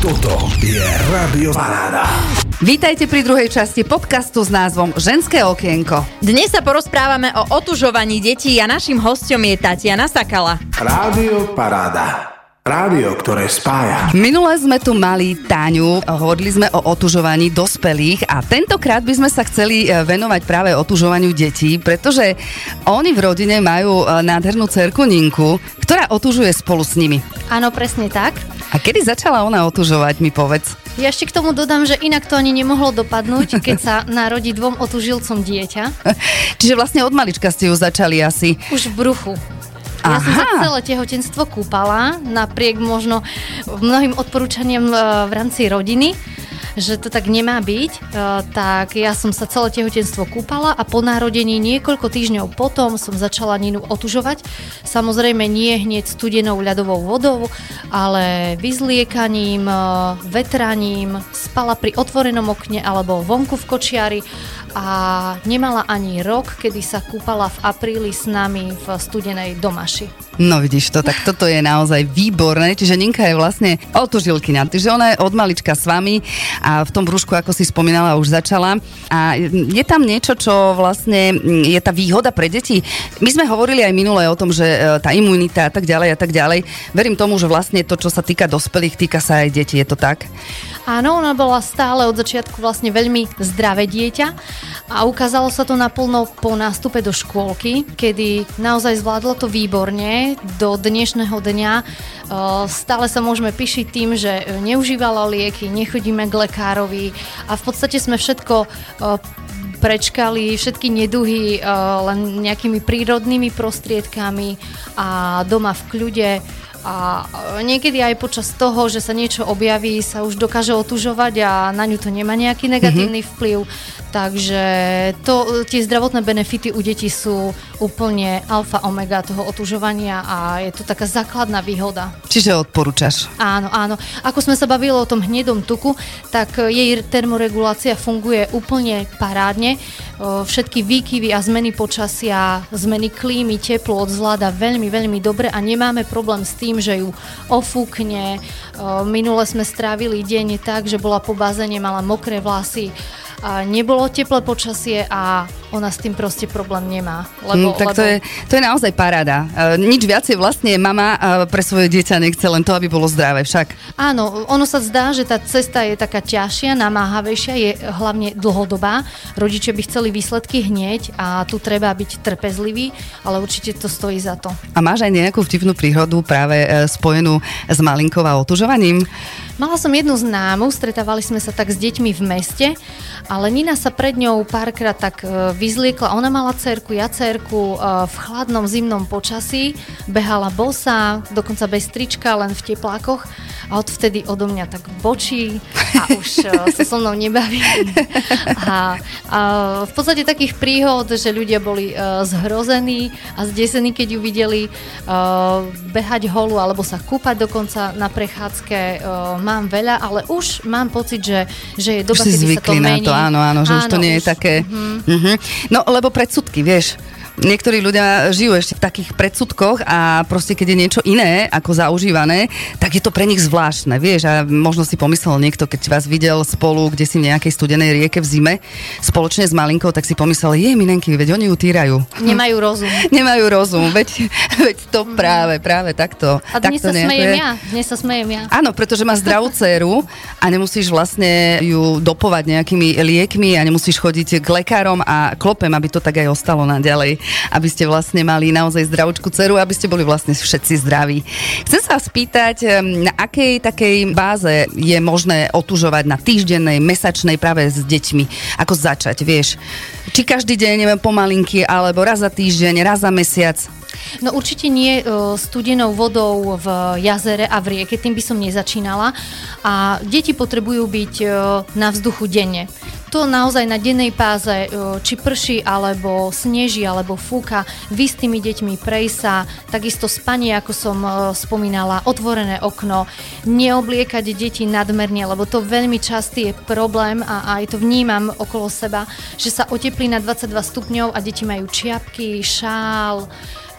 Toto je Radio Paráda. Vítajte pri druhej časti podcastu s názvom Ženské okienko. Dnes sa porozprávame o otužovaní detí a našim hostom je Tatiana Sakala. Rádio Paráda. Rádio, ktoré spája. Minule sme tu mali Táňu, hovorili sme o otužovaní dospelých a tentokrát by sme sa chceli e, venovať práve otužovaniu detí, pretože oni v rodine majú e, nádhernú cerku Ninku, ktorá otužuje spolu s nimi. Áno, presne tak. A kedy začala ona otužovať, mi povedz? Ja ešte k tomu dodám, že inak to ani nemohlo dopadnúť, keď sa narodí dvom otužilcom dieťa. Čiže vlastne od malička ste ju začali asi. Už v bruchu. Ja som sa Aha. celé tehotenstvo kúpala, napriek možno mnohým odporúčaniam e, v rámci rodiny, že to tak nemá byť, e, tak ja som sa celé tehotenstvo kúpala a po narodení niekoľko týždňov potom som začala Ninu otužovať. Samozrejme nie hneď studenou ľadovou vodou, ale vyzliekaním, e, vetraním, spala pri otvorenom okne alebo vonku v kočiari a nemala ani rok, kedy sa kúpala v apríli s nami v studenej domaši. No vidíš to, tak toto je naozaj výborné. Čiže Ninka je vlastne otužilkyňa. Čiže ona je od malička s vami a v tom brúšku, ako si spomínala, už začala. A je tam niečo, čo vlastne je tá výhoda pre deti. My sme hovorili aj minule o tom, že e, tá imunita a tak ďalej a tak ďalej. Verím tomu, že vlastne to, čo sa týka dospelých, týka sa aj detí. Je to tak? Áno, ona bola stále od začiatku vlastne veľmi zdravé dieťa a ukázalo sa to naplno po nástupe do škôlky, kedy naozaj zvládlo to výborne. Do dnešného dňa e, stále sa môžeme píšiť tým, že e, neužívala lieky, nechodíme k lekárovi a v podstate sme všetko e, prečkali všetky neduhy uh, len nejakými prírodnými prostriedkami a doma v kľude. A e, niekedy aj počas toho, že sa niečo objaví, sa už dokáže otužovať a na ňu to nemá nejaký negatívny mm-hmm. vplyv. Takže to, tie zdravotné benefity u detí sú úplne alfa omega toho otužovania a je to taká základná výhoda. Čiže odporúčaš. Áno, áno. Ako sme sa bavili o tom hnedom tuku, tak e, jej termoregulácia funguje úplne parádne. Všetky výkyvy a zmeny počasia, zmeny klímy, teplo zvláda veľmi, veľmi dobre a nemáme problém s tým, že ju ofúkne. Minule sme strávili deň tak, že bola po bazéne, mala mokré vlasy, a nebolo teplé počasie a ona s tým proste problém nemá. Lebo, Mm, tak lebo... to, je, to je naozaj paráda. E, nič viacej vlastne mama e, pre svoje dieťa nechce len to, aby bolo zdravé však. Áno, ono sa zdá, že tá cesta je taká ťažšia, namáhavejšia, je hlavne dlhodobá. Rodičia by chceli výsledky hneď a tu treba byť trpezlivý, ale určite to stojí za to. A máš aj nejakú vtipnú príhodu práve e, spojenú s malinkou a otužovaním? Mala som jednu známu, stretávali sme sa tak s deťmi v meste, ale Nina sa pred ňou párkrát tak e, vyzliekla. Ona mala cerku, ja cerku e, v chladnom zimnom počasí, behala bosa, dokonca bez trička, len v teplákoch a odvtedy odo mňa tak bočí a už e, sa so mnou nebaví. A, a v podstate takých príhod, že ľudia boli zhrození a zdesení, keď ju videli behať holu alebo sa kúpať dokonca na prechádzke. Mám veľa, ale už mám pocit, že, že je doba, už si kedy sa to zvykli na mení. to, áno, áno, že už to Áno, nie je také... Mhm. No, lebo predsudky, vieš, Niektorí ľudia žijú ešte v takých predsudkoch a proste keď je niečo iné ako zaužívané, tak je to pre nich zvláštne, vieš, a možno si pomyslel niekto, keď vás videl spolu, kde si v nejakej studenej rieke v zime, spoločne s malinkou, tak si pomyslel, je minenky, veď oni ju týrajú. Nemajú rozum. Nemajú rozum, veď, veď to práve, práve takto. A dnes takto sa smejem je. ja. Dnes sa smejem ja. Áno, pretože má zdravú dceru a nemusíš vlastne ju dopovať nejakými liekmi a nemusíš chodiť k lekárom a klopem, aby to tak aj ostalo naďalej, aby ste vlastne mali naozaj zdravúčku dceru, aby ste boli vlastne všetci zdraví. Chcem sa spýtať, na akej takej báze je možné otužovať na týždennej, mesačnej práve s deťmi? Ako začať, vieš? Či každý deň, neviem, pomalinky, alebo raz za týždeň, raz za mesiac? No určite nie e, studenou vodou v jazere a v rieke, tým by som nezačínala. A deti potrebujú byť e, na vzduchu denne. To naozaj na dennej páze, e, či prší, alebo sneží, alebo fúka, vy s tými deťmi prejsť sa, takisto spanie, ako som spomínala, otvorené okno, neobliekať deti nadmerne, lebo to veľmi častý je problém a aj to vnímam okolo seba, že sa oteplí na 22 stupňov a deti majú čiapky, šál,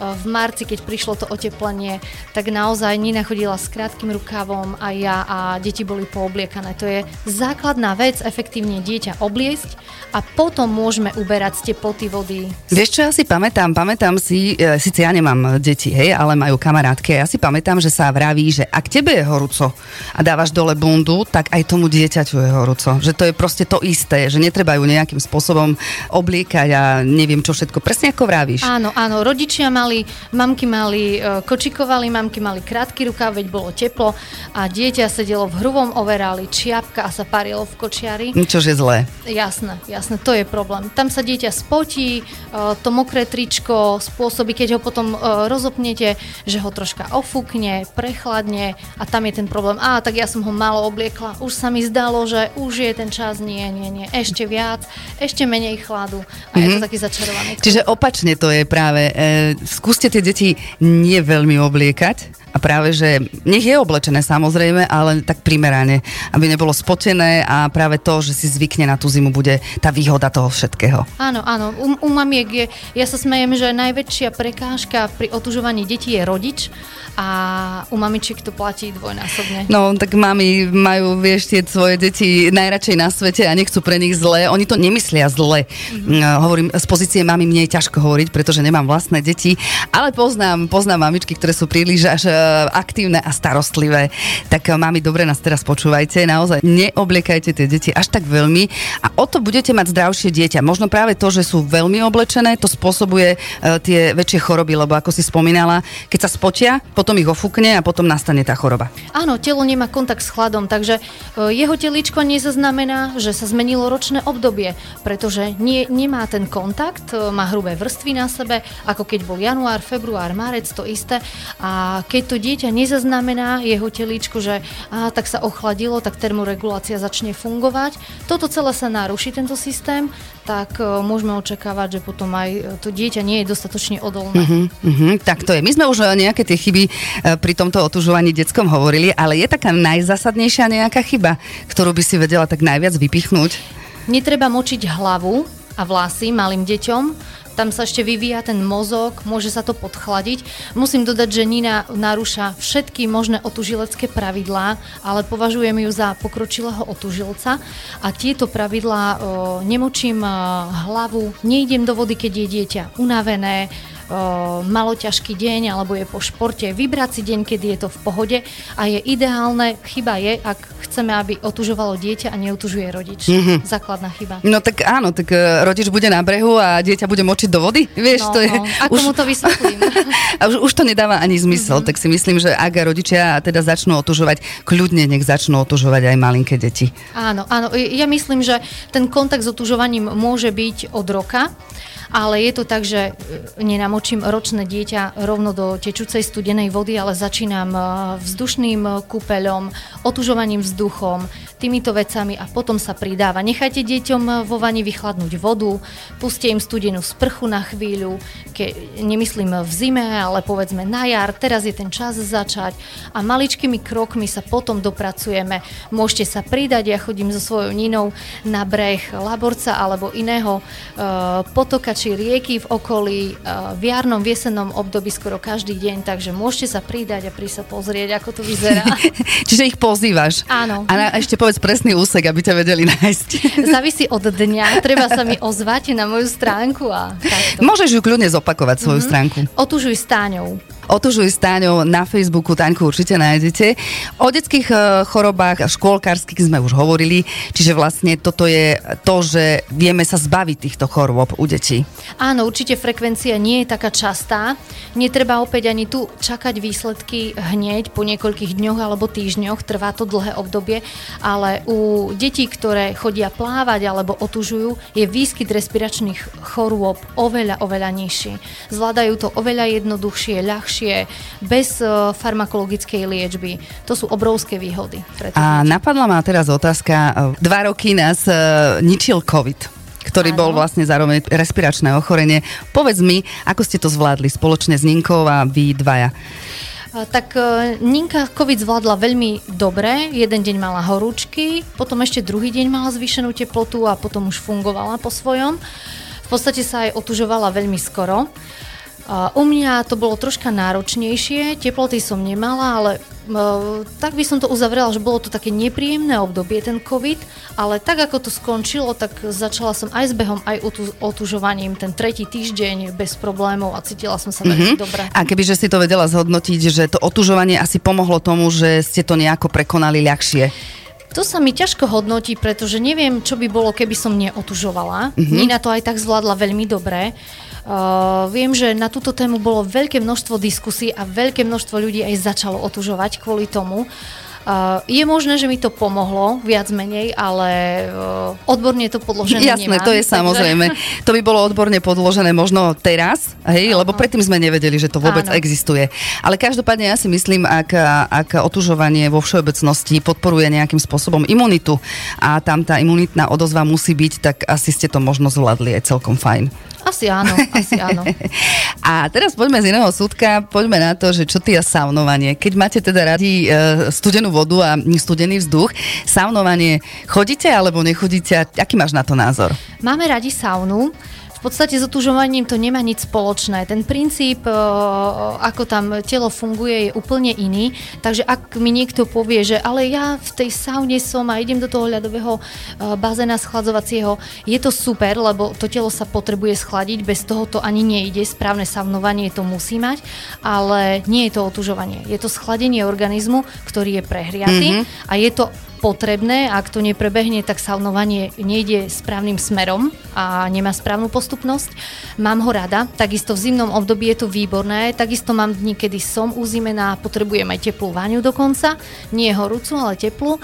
v marci, keď prišlo to oteplenie, tak naozaj Nina chodila s krátkým rukavom a ja a deti boli poobliekané. To je základná vec, efektívne dieťa obliesť a potom môžeme uberať z teploty vody. Vieš čo, ja si pamätám, pamätám si, e, síce ja nemám deti, hej, ale majú kamarátky, ja si pamätám, že sa vraví, že ak tebe je horúco a dávaš dole bundu, tak aj tomu dieťaťu je horúco. Že to je proste to isté, že netreba ju nejakým spôsobom obliekať a neviem čo všetko. Presne ako vravíš. Áno, áno, rodičia mali, mamky mali, e, kočikovali, mamky mali krátky rukav, veď bolo teplo a dieťa sedelo v hruvom overáli, čiapka a sa parilo v kočiari. Čož je zlé. Jasné, jasné, to je problém. Tam sa dieťa spotí, e, to mokré tričko spôsobí, keď ho potom e, rozopnete, že ho troška ofúkne, prechladne a tam je ten problém. Á, tak ja som ho malo obliekla, už sa mi zdalo, že už je ten čas, nie, nie, nie, ešte viac, ešte menej chladu a mm-hmm. je to Mhm. taký začarovaný. Čiže opačne to je práve. E, skúste tie deti nie veľmi obliekať a práve, že nech je oblečené samozrejme, ale tak primerane, aby nebolo spotené a práve to, že si zvykne na tú zimu, bude tá výhoda toho všetkého. Áno, áno. U, u mamiek je, ja sa smejem, že najväčšia prekážka pri otužovaní detí je rodič a u mamičiek to platí dvojnásobne. No, tak mami majú, vieš, tie svoje deti najradšej na svete a nechcú pre nich zle. Oni to nemyslia zle. Mm-hmm. Hovorím, z pozície mami mne je ťažko hovoriť, pretože nemám vlastné deti, ale poznám, poznám mamičky, ktoré sú príliš až aktívne a starostlivé. Tak e, mami, dobre nás teraz počúvajte, naozaj neobliekajte tie deti až tak veľmi a o to budete mať zdravšie dieťa. Možno práve to, že sú veľmi oblečené, to spôsobuje e, tie väčšie choroby, lebo ako si spomínala, keď sa spotia, potom ich ofúkne a potom nastane tá choroba. Áno, telo nemá kontakt s chladom, takže jeho telíčko nezaznamená, že sa zmenilo ročné obdobie, pretože nie, nemá ten kontakt, má hrubé vrstvy na sebe, ako keď bol január, február, marec, to isté. A keď to dieťa nezaznamená jeho telíčko, že á, tak sa ochladilo, tak termoregulácia začne fungovať, toto celé sa naruší, tento systém, tak e, môžeme očakávať, že potom aj e, to dieťa nie je dostatočne odolné. Uh-huh, uh-huh, tak to je. My sme už e, nejaké tie chyby e, pri tomto otužovaní detskom hovorili, ale je taká najzásadnejšia nejaká chyba, ktorú by si vedela tak najviac vypichnúť? Netreba močiť hlavu a vlasy malým deťom. Tam sa ešte vyvíja ten mozog, môže sa to podchladiť. Musím dodať, že Nina narúša všetky možné otužilecké pravidlá, ale považujem ju za pokročilého otužilca. A tieto pravidlá o, nemočím o, hlavu, nejdem do vody, keď je dieťa unavené, malo ťažký deň alebo je po športe, vybrať si deň, kedy je to v pohode a je ideálne, chyba je, ak chceme, aby otužovalo dieťa a neutužuje rodič. Mm-hmm. Základná chyba. No tak áno, tak e, rodič bude na brehu a dieťa bude močiť do vody, vieš, No, to je... no. Ako mu to vysvetlím? a už, už to nedáva ani zmysel, mm-hmm. tak si myslím, že ak rodičia teda začnú otužovať, kľudne nech začnú otužovať aj malinké deti. Áno, áno. Ja myslím, že ten kontakt s otužovaním môže byť od roka, ale je to tak, že e, nenamočím ročné dieťa rovno do tečúcej studenej vody, ale začínam e, vzdušným e, kúpeľom, otužovaním vzduchom, týmito vecami a potom sa pridáva. Nechajte deťom vo vani vychladnúť vodu, puste im studenú sprchu na chvíľu, ke, nemyslím v zime, ale povedzme na jar, teraz je ten čas začať a maličkými krokmi sa potom dopracujeme. Môžete sa pridať, ja chodím so svojou Ninou na breh Laborca alebo iného uh, potoka či rieky v okolí uh, v jarnom, v jesennom období skoro každý deň, takže môžete sa pridať a prísť sa pozrieť, ako to vyzerá. Čiže ich pozývaš. Áno. A na, ešte povedz presný úsek, aby ťa vedeli nájsť. Závisí od dňa, treba sa mi ozvať na moju stránku a takto. Môžeš ju kľudne zopakovať svoju mm-hmm. stránku. Otužuj s Táňou. Otužuj s Táňou na Facebooku, Taňku určite nájdete. O detských e, chorobách škôlkarských sme už hovorili, čiže vlastne toto je to, že vieme sa zbaviť týchto chorôb u detí. Áno, určite frekvencia nie je taká častá. Netreba opäť ani tu čakať výsledky hneď po niekoľkých dňoch alebo týždňoch, trvá to dlhé obdobie, ale u detí, ktoré chodia plávať alebo otužujú, je výskyt respiračných chorôb oveľa, oveľa nižší. Zvládajú to oveľa jednoduchšie, ľahšie, bez uh, farmakologickej liečby. To sú obrovské výhody. Pre A napadla ma teraz otázka. e, Dva roky nás uh, ničil COVID ktorý Áno. bol vlastne zároveň respiračné ochorenie. Povedz mi, ako ste to zvládli spoločne s Ninkou a vy dvaja. Tak e, Ninka COVID zvládla veľmi dobre, jeden deň mala horúčky, potom ešte druhý deň mala zvýšenú teplotu a potom už fungovala po svojom. V podstate sa aj otužovala veľmi skoro. U mňa to bolo troška náročnejšie, teploty som nemala, ale tak by som to uzavrela, že bolo to také nepríjemné obdobie, ten COVID, ale tak ako to skončilo, tak začala som aj s behom, aj otu- otužovaním ten tretí týždeň bez problémov a cítila som sa veľmi dobre. A kebyže si to vedela zhodnotiť, že to otužovanie asi pomohlo tomu, že ste to nejako prekonali ľahšie. To sa mi ťažko hodnotí, pretože neviem, čo by bolo, keby som neotužovala. Mm-hmm. Nina to aj tak zvládla veľmi dobre. Uh, viem, že na túto tému bolo veľké množstvo diskusí a veľké množstvo ľudí aj začalo otužovať kvôli tomu. Uh, je možné, že mi to pomohlo, viac menej, ale uh, odborne to podložené Jasné, nemám, to je takže- samozrejme. To by bolo odborne podložené možno teraz, hej, lebo predtým sme nevedeli, že to vôbec Áno. existuje. Ale každopádne ja si myslím, ak, ak otužovanie vo všeobecnosti podporuje nejakým spôsobom imunitu a tam tá imunitná odozva musí byť, tak asi ste to možno zvládli aj celkom fajn. Asi áno, asi áno. A teraz poďme z iného súdka, poďme na to, že čo ty a saunovanie. Keď máte teda radi e, studenú vodu a studený vzduch, saunovanie chodíte alebo nechodíte? Aký máš na to názor? Máme radi saunu. V podstate s otužovaním to nemá nič spoločné. Ten princíp, e, ako tam telo funguje, je úplne iný. Takže ak mi niekto povie, že ale ja v tej saune som a idem do toho ľadového e, bazéna schladzovacieho, je to super, lebo to telo sa potrebuje schladiť, bez toho to ani nejde. Správne saunovanie to musí mať, ale nie je to otužovanie. Je to schladenie organizmu, ktorý je prehriatý mm-hmm. a je to potrebné, ak to neprebehne, tak saunovanie nejde správnym smerom a nemá správnu postupnosť. Mám ho rada, takisto v zimnom období je to výborné, takisto mám dní, kedy som uzimená, potrebujem aj teplú váňu dokonca, nie horúcu, ale teplú.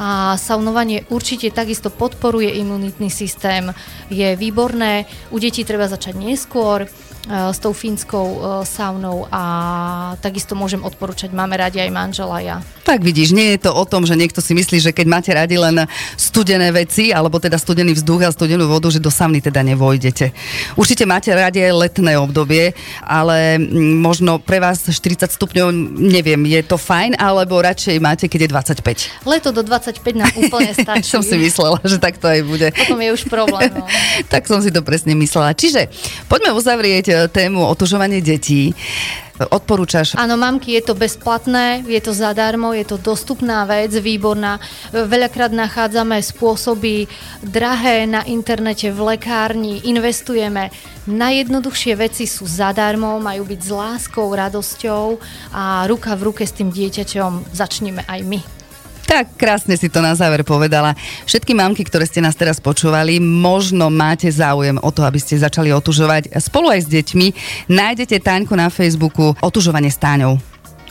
A saunovanie určite takisto podporuje imunitný systém, je výborné, u detí treba začať neskôr, s tou fínskou e, saunou a takisto môžem odporúčať, máme radi aj manžela ja. Tak vidíš, nie je to o tom, že niekto si myslí, že keď máte radi len studené veci, alebo teda studený vzduch a studenú vodu, že do sauny teda nevojdete. Určite máte radi aj letné obdobie, ale mm, možno pre vás 40 stupňov, neviem, je to fajn, alebo radšej máte, keď je 25. Leto do 25 nám úplne stačí. Som si myslela, že tak to aj bude. Potom je už problém. No. tak som si to presne myslela. Čiže poďme uzavrieť e, tému otužovanie detí. Odporúčaš Áno, mamky, je to bezplatné, je to zadarmo, je to dostupná vec, výborná. Veľakrát nachádzame spôsoby drahé na internete, v lekárni, investujeme. Najjednoduchšie veci sú zadarmo, majú byť s láskou, radosťou a ruka v ruke s tým dieťaťom začneme aj my. Tak krásne si to na záver povedala. Všetky mamky, ktoré ste nás teraz počúvali, možno máte záujem o to, aby ste začali otužovať spolu aj s deťmi. Nájdete Táňku na Facebooku Otužovanie s Táňou.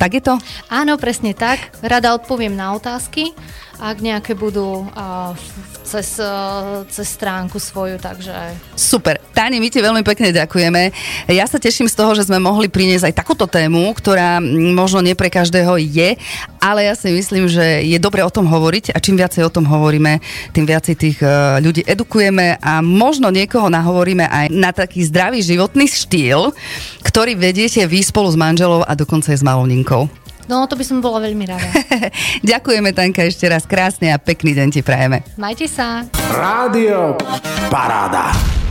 Tak je to? Áno, presne tak. Rada odpoviem na otázky, ak nejaké budú uh, cez, uh, cez stránku svoju, takže Super. Táni, my ti veľmi pekne ďakujeme. Ja sa teším z toho, že sme mohli priniesť aj takúto tému, ktorá mm, možno nie pre každého je, ale ja si myslím, že je dobre o tom hovoriť a čím viacej o tom hovoríme, tým viacej tých eh, ľudí edukujeme a možno niekoho nahovoríme aj na taký zdravý životný štýl, ktorý vediete vy spolu s manželou a dokonca aj s malovninkou. No to by som bola veľmi rada. Ďakujeme, Tanka, ešte raz krásne a pekný deň ti prajeme. Majte sa. Rádio Paráda.